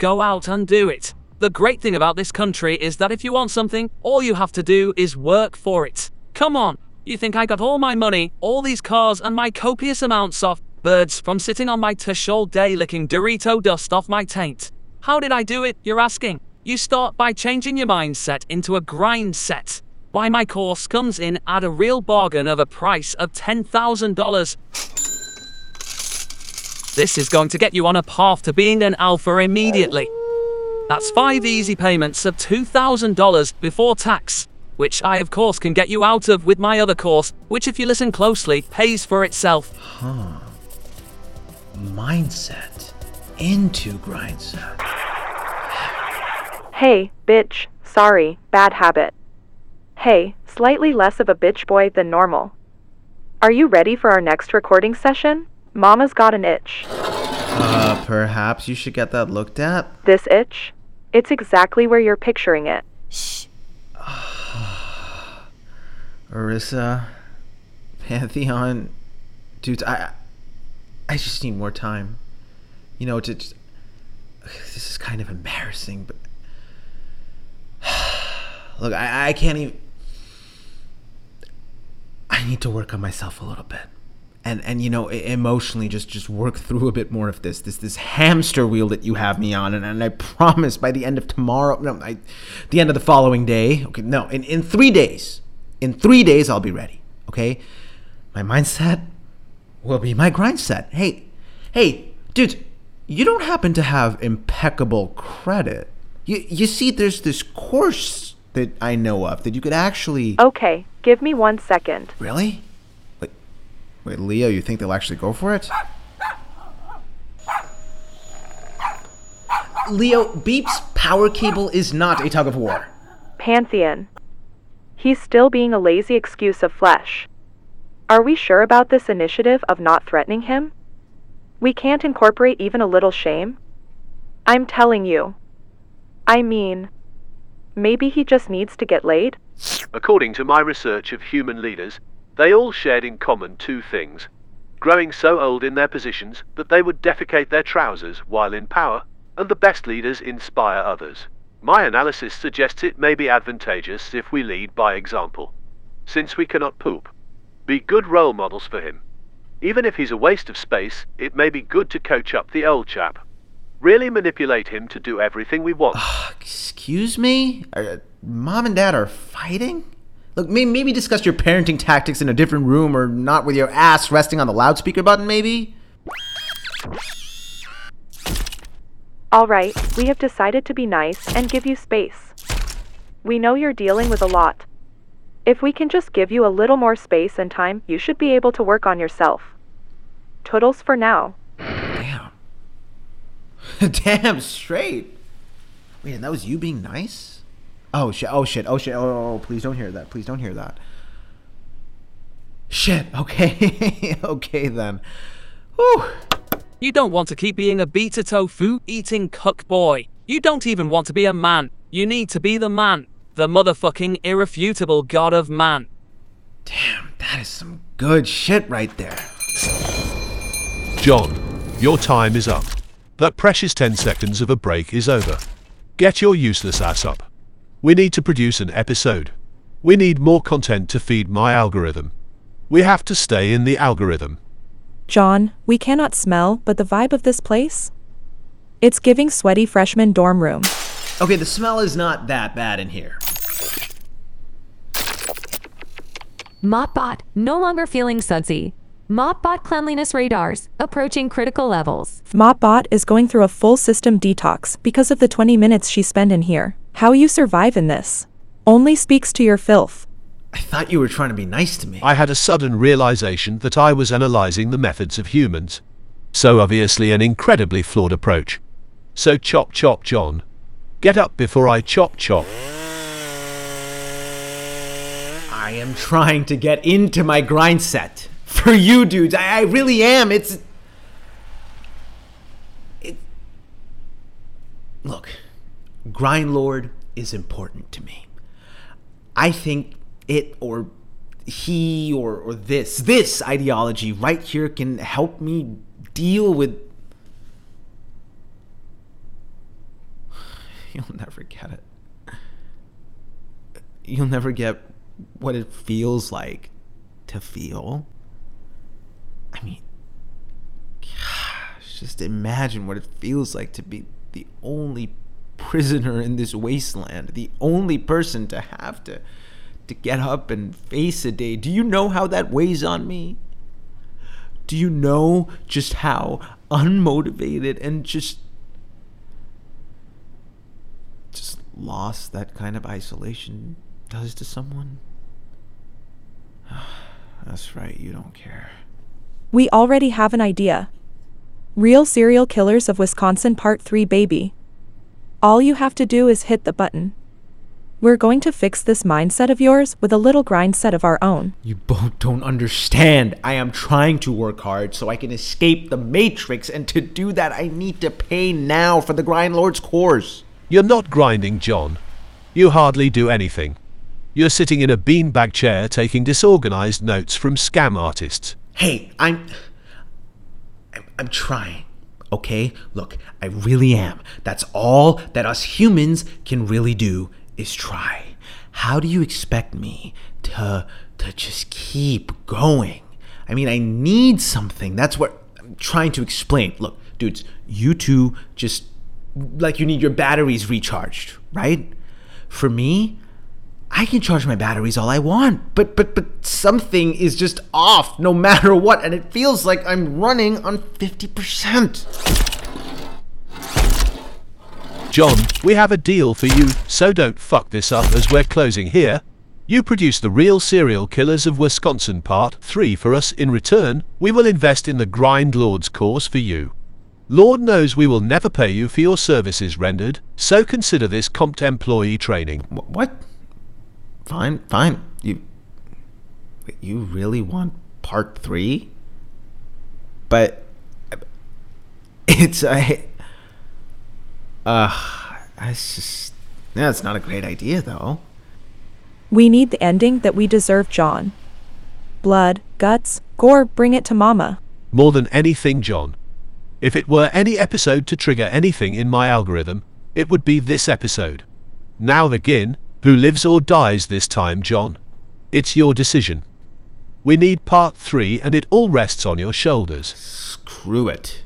Go out and do it. The great thing about this country is that if you want something, all you have to do is work for it. Come on, you think I got all my money, all these cars, and my copious amounts of birds from sitting on my tush all day licking Dorito dust off my taint? How did I do it, you're asking? You start by changing your mindset into a grind set. Why my course comes in at a real bargain of a price of $10,000. This is going to get you on a path to being an alpha immediately. That's five easy payments of $2,000 before tax, which I, of course, can get you out of with my other course, which, if you listen closely, pays for itself. Huh. Mindset into grindset. Hey, bitch. Sorry, bad habit. Hey, slightly less of a bitch boy than normal. Are you ready for our next recording session? Mama's got an itch. Uh, perhaps you should get that looked at? This itch? It's exactly where you're picturing it. Shh. Orissa, Pantheon, dude, I, I just need more time. You know, to. Just, this is kind of embarrassing, but look, I, I can't even. I need to work on myself a little bit, and and you know, emotionally, just just work through a bit more of this this this hamster wheel that you have me on, and, and I promise by the end of tomorrow, no, I, the end of the following day, okay, no, in in three days, in three days, I'll be ready. Okay, my mindset will be my grind set. Hey, hey, dude, you don't happen to have impeccable credit. You you see, there's this course that I know of that you could actually. Okay, give me one second. Really? Wait, wait, Leo, you think they'll actually go for it? Leo, Beep's power cable is not a tug of war. Pantheon. He's still being a lazy excuse of flesh. Are we sure about this initiative of not threatening him? We can't incorporate even a little shame? I'm telling you. I mean, maybe he just needs to get laid? According to my research of human leaders, they all shared in common two things growing so old in their positions that they would defecate their trousers while in power, and the best leaders inspire others. My analysis suggests it may be advantageous if we lead by example. Since we cannot poop, be good role models for him. Even if he's a waste of space, it may be good to coach up the old chap. Really manipulate him to do everything we want. Ah, excuse me? Are, uh, Mom and Dad are fighting? Look, maybe discuss your parenting tactics in a different room or not with your ass resting on the loudspeaker button, maybe? All right, we have decided to be nice and give you space. We know you're dealing with a lot. If we can just give you a little more space and time, you should be able to work on yourself. Toodles for now. Damn. Damn straight. Wait, and that was you being nice? Oh shit, oh shit, oh shit, oh, oh, oh, please don't hear that. Please don't hear that. Shit, okay. okay then. Whew. You don't want to keep being a beta tofu eating cuck boy. You don't even want to be a man. You need to be the man. The motherfucking irrefutable god of man. Damn, that is some good shit right there. John, your time is up. That precious 10 seconds of a break is over. Get your useless ass up. We need to produce an episode. We need more content to feed my algorithm. We have to stay in the algorithm. John, we cannot smell, but the vibe of this place? It's giving sweaty freshman dorm room. Okay, the smell is not that bad in here. Mopbot no longer feeling sudsy. Mopbot cleanliness radars approaching critical levels. Mopbot is going through a full system detox because of the 20 minutes she spent in here. How you survive in this only speaks to your filth. I thought you were trying to be nice to me. I had a sudden realization that I was analyzing the methods of humans. So obviously an incredibly flawed approach. So chop chop John. Get up before I chop chop. I am trying to get into my grind set. For you dudes, I, I really am. It's. It. Look, Grind Lord is important to me. I think it or he or, or this, this ideology right here can help me deal with. You'll never get it. You'll never get what it feels like to feel. I mean, gosh, just imagine what it feels like to be the only prisoner in this wasteland, the only person to have to to get up and face a day. Do you know how that weighs on me? Do you know just how unmotivated and just just lost that kind of isolation does to someone? That's right, you don't care. We already have an idea. Real Serial Killers of Wisconsin Part 3 Baby. All you have to do is hit the button. We're going to fix this mindset of yours with a little grind set of our own. You both don't understand. I am trying to work hard so I can escape the Matrix, and to do that, I need to pay now for the Grind Lord's course. You're not grinding, John. You hardly do anything. You're sitting in a beanbag chair taking disorganized notes from scam artists. Hey, I'm. I'm, I'm trying. Okay? Look, I really am. That's all that us humans can really do is try. How do you expect me to to just keep going? I mean, I need something. That's what I'm trying to explain. Look, dudes, you two just like you need your batteries recharged, right? For me, I can charge my batteries all I want, but but but something is just off no matter what, and it feels like I'm running on 50%. John, we have a deal for you, so don't fuck this up as we're closing here. You produce the real serial killers of Wisconsin Part 3 for us. In return, we will invest in the Grind Lords course for you. Lord knows we will never pay you for your services rendered, so consider this comped employee training. What? Fine, fine. You you really want part 3? But it's a uh it's just yeah, it's not a great idea though. We need the ending that we deserve, John. Blood, guts, gore, bring it to Mama. More than anything, John. If it were any episode to trigger anything in my algorithm, it would be this episode. Now begin. Who lives or dies this time, John? It's your decision. We need part three, and it all rests on your shoulders. Screw it.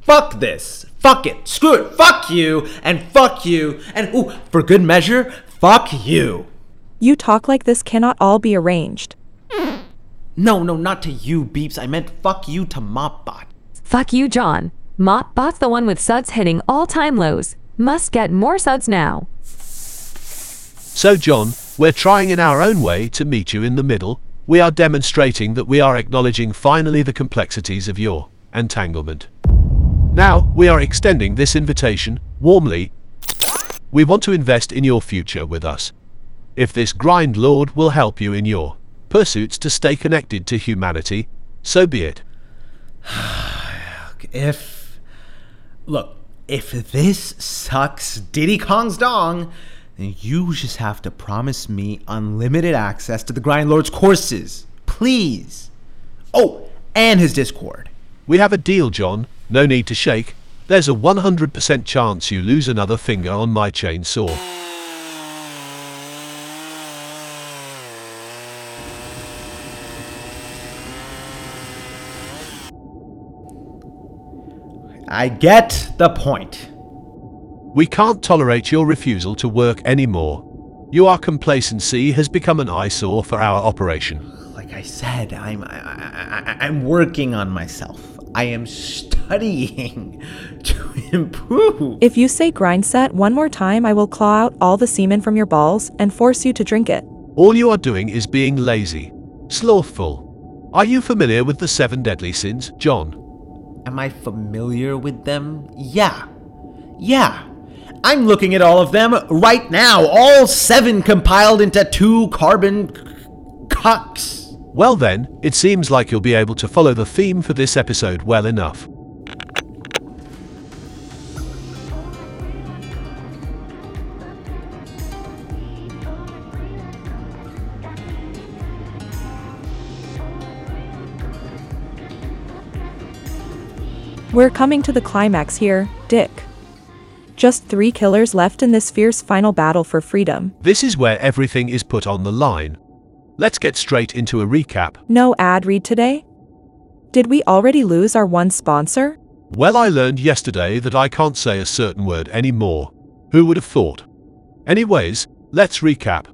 Fuck this. Fuck it. Screw it. Fuck you and fuck you and ooh, for good measure, fuck you. You talk like this cannot all be arranged. No, no, not to you, Beeps. I meant fuck you to Mopbot. Fuck you, John. Mopbot's the one with suds hitting all time lows. Must get more suds now. So, John, we're trying in our own way to meet you in the middle. We are demonstrating that we are acknowledging finally the complexities of your entanglement. Now, we are extending this invitation warmly. We want to invest in your future with us. If this grind lord will help you in your pursuits to stay connected to humanity, so be it. If look, if this sucks Diddy Kong's dong, then you just have to promise me unlimited access to the Grind Lord's courses. Please. Oh, and his Discord. We have a deal, John. No need to shake. There's a 100% chance you lose another finger on my chainsaw. I get the point. We can't tolerate your refusal to work anymore. Your complacency has become an eyesore for our operation. Like I said, I'm I, I, I- I'm working on myself. I am studying to improve. If you say grind set one more time, I will claw out all the semen from your balls and force you to drink it. All you are doing is being lazy, slothful. Are you familiar with the seven deadly sins, John? Am I familiar with them? Yeah. Yeah. I'm looking at all of them right now, all seven compiled into two carbon c- cocks. Well, then, it seems like you'll be able to follow the theme for this episode well enough. We're coming to the climax here, Dick. Just three killers left in this fierce final battle for freedom. This is where everything is put on the line. Let's get straight into a recap. No ad read today? Did we already lose our one sponsor? Well, I learned yesterday that I can't say a certain word anymore. Who would have thought? Anyways, let's recap.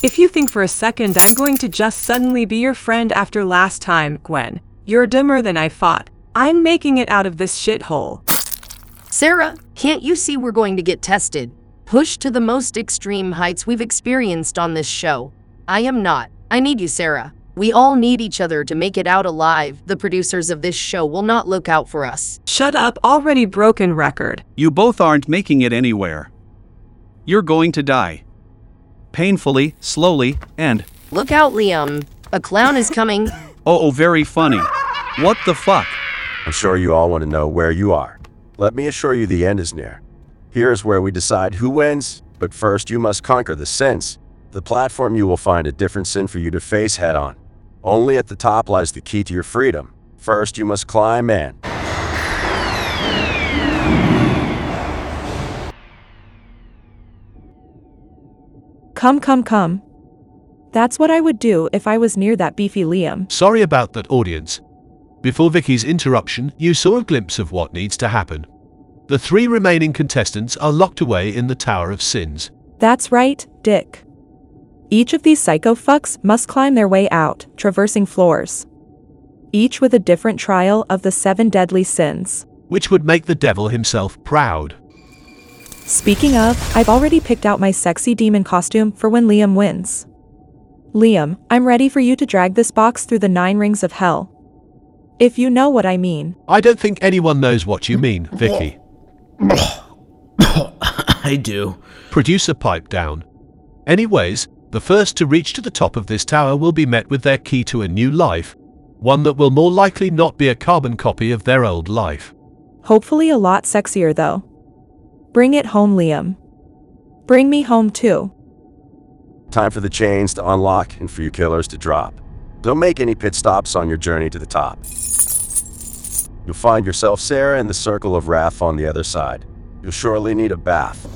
If you think for a second I'm going to just suddenly be your friend after last time, Gwen, you're dumber than I thought. I'm making it out of this shithole. Sarah, can't you see we're going to get tested? Pushed to the most extreme heights we've experienced on this show. I am not. I need you, Sarah. We all need each other to make it out alive. The producers of this show will not look out for us. Shut up, already broken record. You both aren't making it anywhere. You're going to die. Painfully, slowly, and Look out, Liam. A clown is coming. Oh, oh, very funny. What the fuck? I'm sure you all want to know where you are. Let me assure you the end is near. Here's where we decide who wins, but first you must conquer the sins. The platform you will find a different sin for you to face head on. Only at the top lies the key to your freedom. First you must climb in. Come, come, come. That's what I would do if I was near that beefy Liam. Sorry about that, audience. Before Vicky's interruption, you saw a glimpse of what needs to happen. The three remaining contestants are locked away in the Tower of Sins. That's right, Dick. Each of these psycho fucks must climb their way out, traversing floors. Each with a different trial of the seven deadly sins. which would make the devil himself proud. Speaking of, I've already picked out my sexy demon costume for when Liam wins. Liam, I'm ready for you to drag this box through the nine rings of hell. If you know what I mean. I don't think anyone knows what you mean, Vicky. I do. Producer pipe down. Anyways, the first to reach to the top of this tower will be met with their key to a new life, one that will more likely not be a carbon copy of their old life. Hopefully a lot sexier though. Bring it home, Liam. Bring me home too. Time for the chains to unlock and for you killers to drop. Don't make any pit stops on your journey to the top. You'll find yourself Sarah in the circle of wrath on the other side. You'll surely need a bath.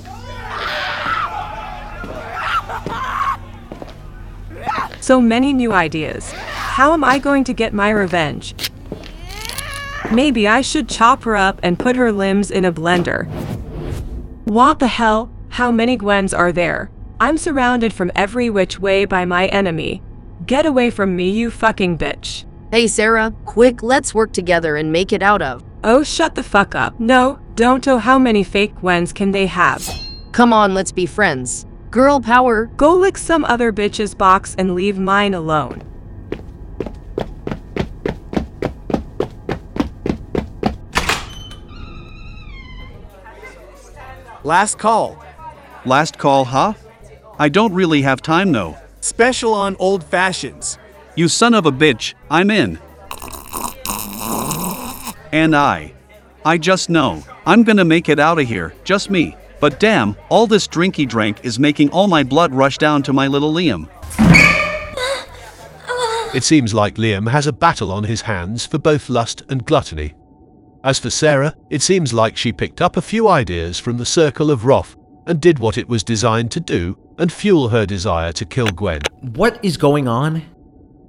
So many new ideas. How am I going to get my revenge? Maybe I should chop her up and put her limbs in a blender. What the hell? How many Gwens are there? I'm surrounded from every which way by my enemy. Get away from me, you fucking bitch. Hey, Sarah, quick, let's work together and make it out of. Oh, shut the fuck up. No, don't. Oh, how many fake Gwens can they have? Come on, let's be friends. Girl power. Go lick some other bitch's box and leave mine alone. Last call. Last call, huh? I don't really have time though. Special on old fashions. You son of a bitch, I'm in. And I. I just know. I'm gonna make it out of here, just me. But damn, all this drinky drank is making all my blood rush down to my little Liam. It seems like Liam has a battle on his hands for both lust and gluttony. As for Sarah, it seems like she picked up a few ideas from the circle of wrath and did what it was designed to do and fuel her desire to kill Gwen. What is going on?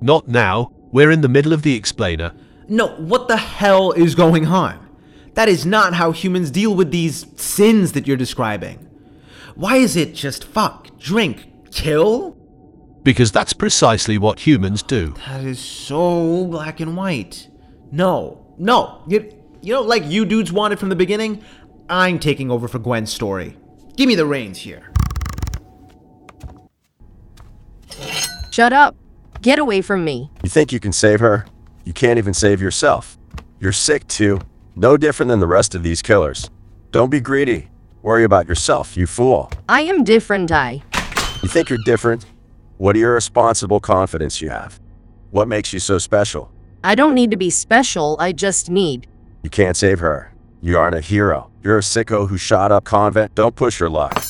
Not now, we're in the middle of the explainer. No, what the hell is going on? That is not how humans deal with these sins that you're describing. Why is it just fuck, drink, kill? Because that's precisely what humans do. That is so black and white. No, no. You, you know, like you dudes wanted from the beginning, I'm taking over for Gwen's story. Give me the reins here. Shut up. Get away from me. You think you can save her? You can't even save yourself. You're sick too. No different than the rest of these killers. Don't be greedy. Worry about yourself, you fool. I am different, I. You think you're different? What irresponsible confidence you have. What makes you so special? I don't need to be special, I just need. You can't save her. You aren't a hero. You're a sicko who shot up convent. Don't push your luck.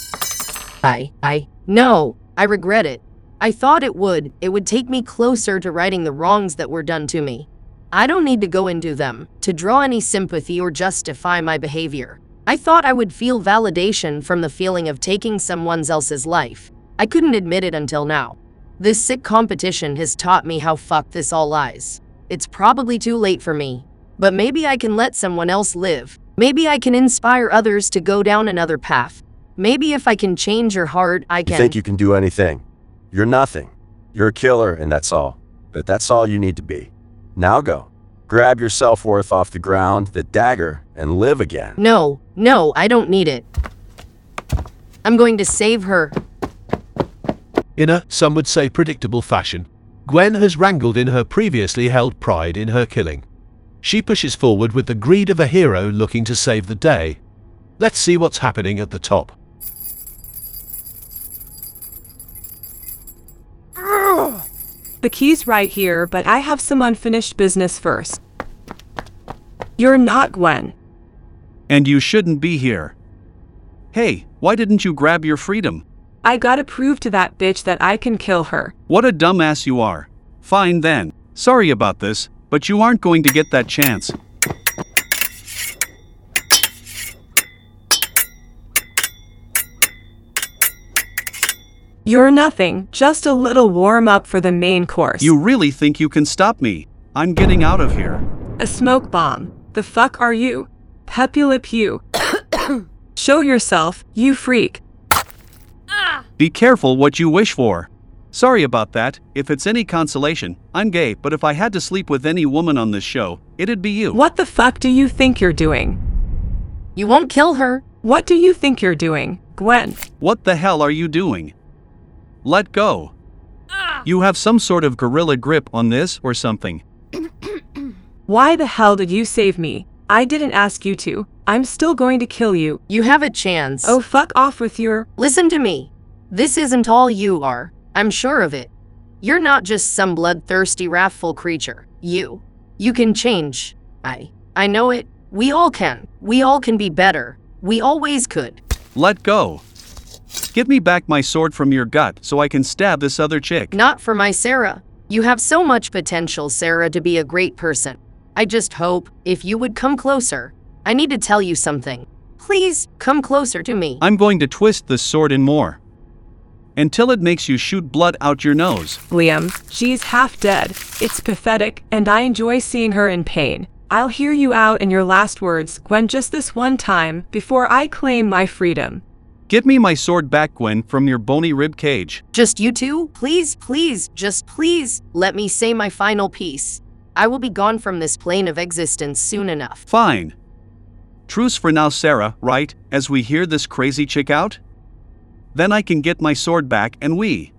I. I. No, I regret it. I thought it would. It would take me closer to righting the wrongs that were done to me. I don't need to go into them to draw any sympathy or justify my behavior. I thought I would feel validation from the feeling of taking someone else's life. I couldn't admit it until now. This sick competition has taught me how fucked this all lies. It's probably too late for me, but maybe I can let someone else live. Maybe I can inspire others to go down another path. Maybe if I can change your heart, I can. You can. think you can do anything? You're nothing. You're a killer, and that's all. But that's all you need to be. Now go. Grab your self worth off the ground, the dagger, and live again. No, no, I don't need it. I'm going to save her. In a, some would say, predictable fashion, Gwen has wrangled in her previously held pride in her killing. She pushes forward with the greed of a hero looking to save the day. Let's see what's happening at the top. The key's right here, but I have some unfinished business first. You're not Gwen. And you shouldn't be here. Hey, why didn't you grab your freedom? I gotta prove to that bitch that I can kill her. What a dumbass you are. Fine then. Sorry about this, but you aren't going to get that chance. You're nothing, just a little warm up for the main course. You really think you can stop me? I'm getting out of here. A smoke bomb. The fuck are you? Pepe Le Pew. Show yourself, you freak. Be careful what you wish for. Sorry about that. If it's any consolation, I'm gay, but if I had to sleep with any woman on this show, it'd be you. What the fuck do you think you're doing? You won't kill her. What do you think you're doing, Gwen? What the hell are you doing? Let go. You have some sort of gorilla grip on this or something. Why the hell did you save me? I didn't ask you to. I'm still going to kill you. You have a chance. Oh, fuck off with your. Listen to me. This isn't all you are. I'm sure of it. You're not just some bloodthirsty, wrathful creature. You. You can change. I. I know it. We all can. We all can be better. We always could. Let go. Give me back my sword from your gut so I can stab this other chick. Not for my Sarah. You have so much potential, Sarah, to be a great person. I just hope, if you would come closer, I need to tell you something. Please, come closer to me. I'm going to twist this sword in more. Until it makes you shoot blood out your nose. Liam, she's half dead. It's pathetic, and I enjoy seeing her in pain. I'll hear you out in your last words, Gwen, just this one time, before I claim my freedom. Give me my sword back, Gwen, from your bony rib cage. Just you two? Please, please, just please, let me say my final piece. I will be gone from this plane of existence soon enough. Fine. Truce for now, Sarah, right, as we hear this crazy chick out? Then I can get my sword back and we.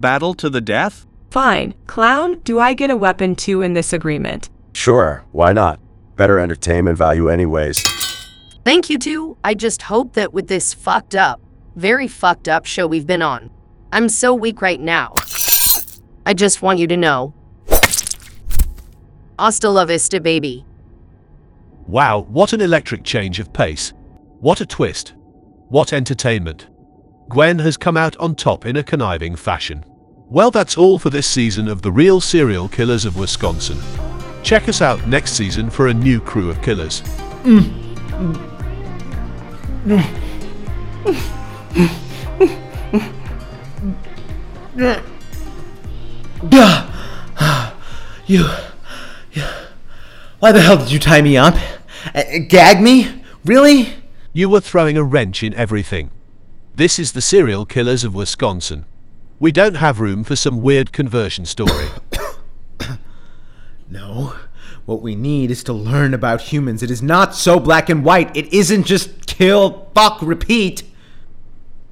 Battle to the death? Fine. Clown, do I get a weapon too in this agreement? Sure, why not? Better entertainment value, anyways. Thank you too. I just hope that with this fucked up, very fucked up show we've been on, I'm so weak right now. I just want you to know. Hasta la vista, baby. Wow, what an electric change of pace. What a twist. What entertainment. Gwen has come out on top in a conniving fashion. Well, that's all for this season of The Real Serial Killers of Wisconsin. Check us out next season for a new crew of killers. You, you. Why the hell did you tie me up? Uh, gag me? Really? You were throwing a wrench in everything. This is the Serial Killers of Wisconsin. We don't have room for some weird conversion story. No. What we need is to learn about humans. It is not so black and white. It isn't just kill, fuck, repeat.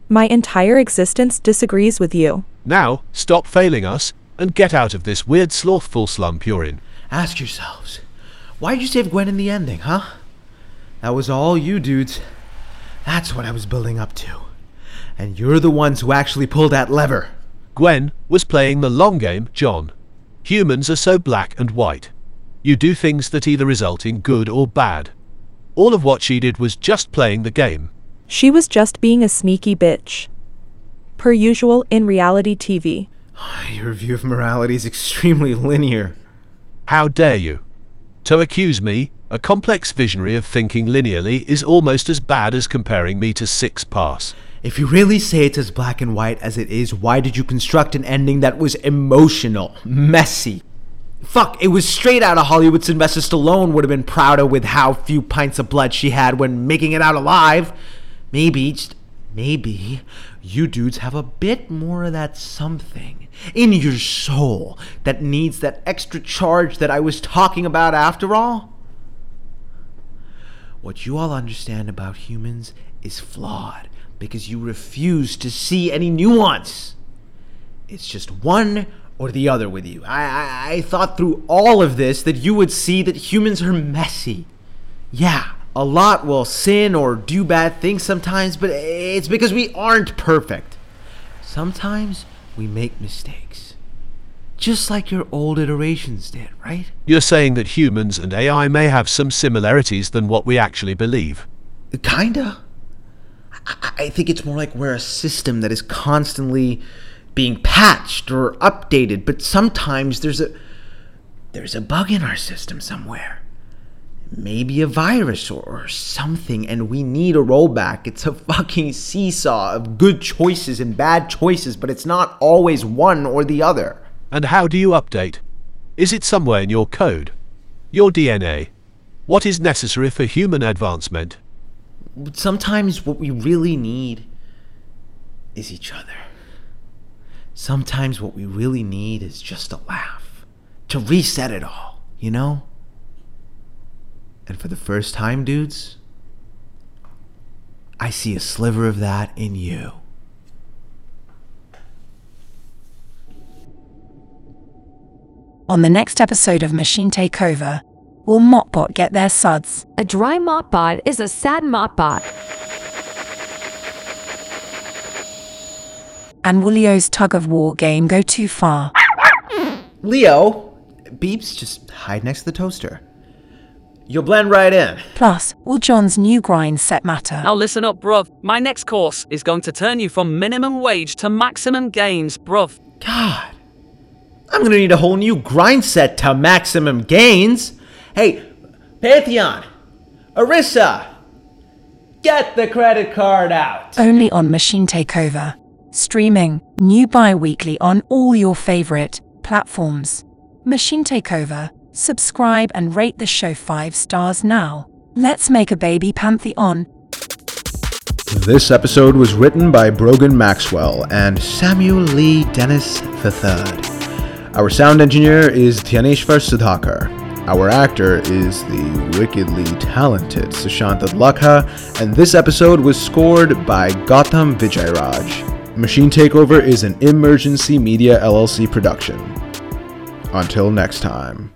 My entire existence disagrees with you. now, stop failing us and get out of this weird slothful slump you're in. Ask yourselves, why did you save Gwen in the ending, huh? That was all you dudes. That's what I was building up to. And you're the ones who actually pulled that lever. Gwen was playing the long game, John. Humans are so black and white. You do things that either result in good or bad. All of what she did was just playing the game. She was just being a sneaky bitch. Per usual in reality TV. Your view of morality is extremely linear. How dare you? To accuse me, a complex visionary of thinking linearly, is almost as bad as comparing me to Six Pass. If you really say it's as black and white as it is, why did you construct an ending that was emotional, messy? Fuck, it was straight out of Hollywood. Sylvester Stallone would have been prouder with how few pints of blood she had when making it out alive. Maybe, just maybe, you dudes have a bit more of that something in your soul that needs that extra charge that I was talking about after all. What you all understand about humans is flawed because you refuse to see any nuance. It's just one or the other with you. I, I, I thought through all of this that you would see that humans are messy. Yeah, a lot will sin or do bad things sometimes, but it's because we aren't perfect. Sometimes we make mistakes. Just like your old iterations did, right? You're saying that humans and AI may have some similarities than what we actually believe. Kinda. I, think it's more like we're a system that is constantly being patched or updated, but sometimes there's a there's a bug in our system somewhere. Maybe a virus or, or something, and we need a rollback. It's a fucking seesaw of good choices and bad choices, but it's not always one or the other. And how do you update? Is it somewhere in your code? Your DNA? What is necessary for human advancement? Sometimes what we really need is each other. Sometimes what we really need is just a laugh. To reset it all, you know? And for the first time, dudes, I see a sliver of that in you. On the next episode of Machine Takeover, will Mopbot get their suds? A dry Mopbot is a sad Mopbot. And will Leo's tug of war game go too far? Leo, beeps, just hide next to the toaster. You'll blend right in. Plus, will John's new grind set matter? Now listen up, bruv. My next course is going to turn you from minimum wage to maximum gains, bruv. God, I'm gonna need a whole new grind set to maximum gains. Hey, Pantheon, Arissa, get the credit card out. Only on Machine Takeover. Streaming new bi weekly on all your favorite platforms. Machine Takeover. Subscribe and rate the show 5 stars now. Let's make a baby pantheon. This episode was written by Brogan Maxwell and Samuel Lee Dennis III. Our sound engineer is Dhyaneshwar Sudhakar. Our actor is the wickedly talented Sushant Lakha, and this episode was scored by Gautam Vijayraj. Machine Takeover is an Emergency Media LLC production. Until next time.